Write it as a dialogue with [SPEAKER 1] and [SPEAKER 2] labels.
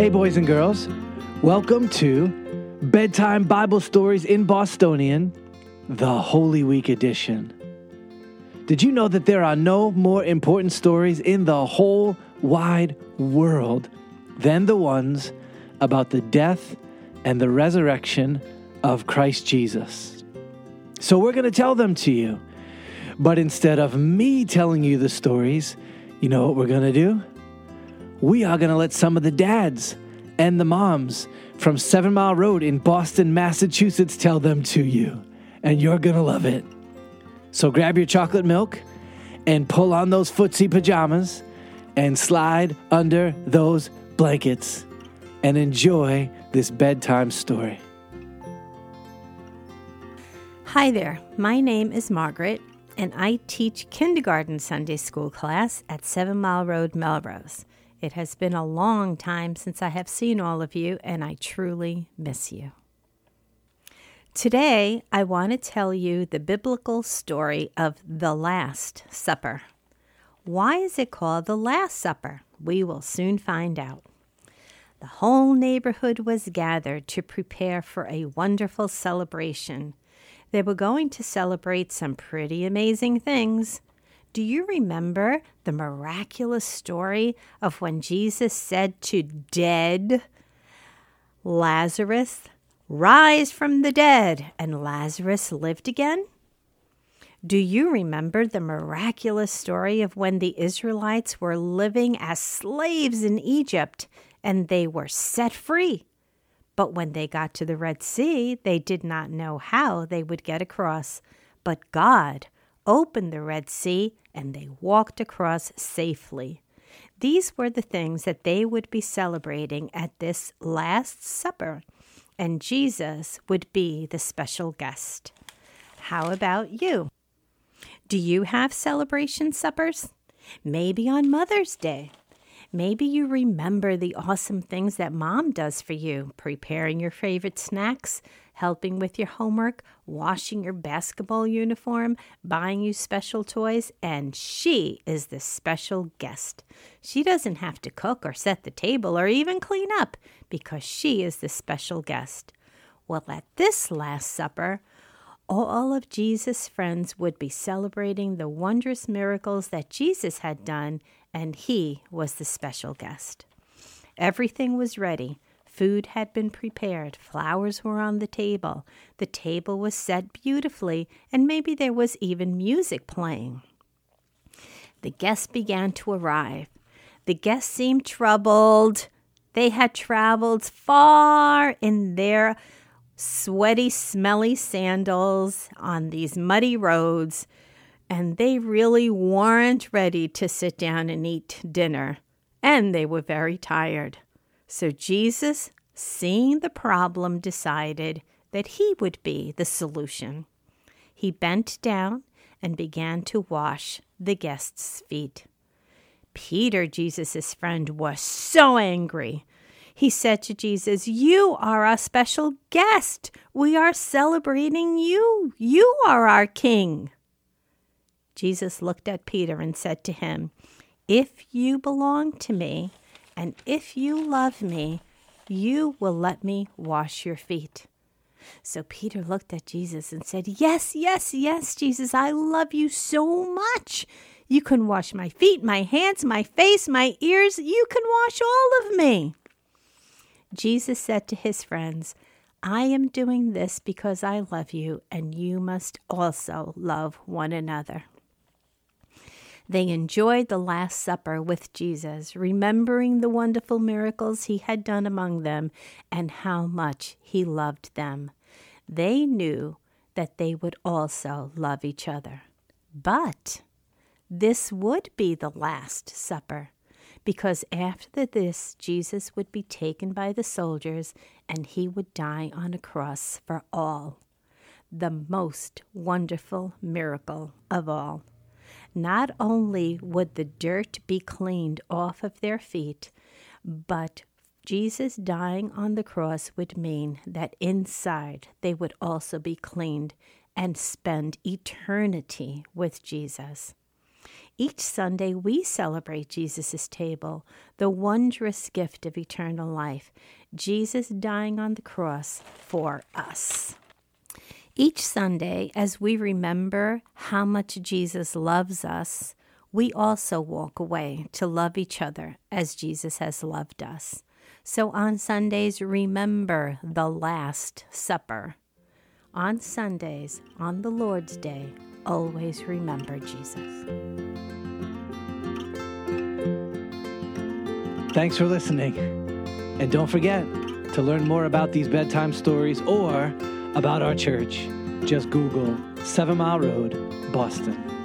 [SPEAKER 1] Hey, boys and girls, welcome to Bedtime Bible Stories in Bostonian, the Holy Week edition. Did you know that there are no more important stories in the whole wide world than the ones about the death and the resurrection of Christ Jesus? So we're going to tell them to you. But instead of me telling you the stories, you know what we're going to do? We are going to let some of the dads and the moms from Seven Mile Road in Boston, Massachusetts tell them to you. And you're going to love it. So grab your chocolate milk and pull on those footsie pajamas and slide under those blankets and enjoy this bedtime story.
[SPEAKER 2] Hi there, my name is Margaret, and I teach kindergarten Sunday school class at Seven Mile Road, Melrose. It has been a long time since I have seen all of you, and I truly miss you. Today, I want to tell you the biblical story of the Last Supper. Why is it called the Last Supper? We will soon find out. The whole neighborhood was gathered to prepare for a wonderful celebration. They were going to celebrate some pretty amazing things. Do you remember the miraculous story of when Jesus said to dead Lazarus, Rise from the dead, and Lazarus lived again? Do you remember the miraculous story of when the Israelites were living as slaves in Egypt and they were set free? But when they got to the Red Sea, they did not know how they would get across. But God opened the Red Sea and they walked across safely. These were the things that they would be celebrating at this Last Supper, and Jesus would be the special guest. How about you? Do you have celebration suppers? Maybe on Mother's Day. Maybe you remember the awesome things that mom does for you preparing your favorite snacks, helping with your homework, washing your basketball uniform, buying you special toys, and she is the special guest. She doesn't have to cook or set the table or even clean up because she is the special guest. Well, at this Last Supper, all of Jesus' friends would be celebrating the wondrous miracles that Jesus had done and he was the special guest. Everything was ready. Food had been prepared, flowers were on the table, the table was set beautifully, and maybe there was even music playing. The guests began to arrive. The guests seemed troubled. They had traveled far in their sweaty, smelly sandals on these muddy roads and they really weren't ready to sit down and eat dinner, and they were very tired. So Jesus, seeing the problem, decided that he would be the solution. He bent down and began to wash the guests' feet. Peter, Jesus' friend, was so angry. He said to Jesus, You are our special guest. We are celebrating you. You are our king. Jesus looked at Peter and said to him, If you belong to me, and if you love me, you will let me wash your feet. So Peter looked at Jesus and said, Yes, yes, yes, Jesus, I love you so much. You can wash my feet, my hands, my face, my ears. You can wash all of me. Jesus said to his friends, I am doing this because I love you, and you must also love one another. They enjoyed the Last Supper with Jesus, remembering the wonderful miracles he had done among them and how much he loved them. They knew that they would also love each other. But this would be the Last Supper, because after this, Jesus would be taken by the soldiers and he would die on a cross for all. The most wonderful miracle of all. Not only would the dirt be cleaned off of their feet, but Jesus dying on the cross would mean that inside they would also be cleaned and spend eternity with Jesus. Each Sunday, we celebrate Jesus' table, the wondrous gift of eternal life, Jesus dying on the cross for us. Each Sunday, as we remember how much Jesus loves us, we also walk away to love each other as Jesus has loved us. So on Sundays, remember the Last Supper. On Sundays, on the Lord's Day, always remember Jesus.
[SPEAKER 1] Thanks for listening. And don't forget to learn more about these bedtime stories or about our church. Just Google Seven Mile Road, Boston.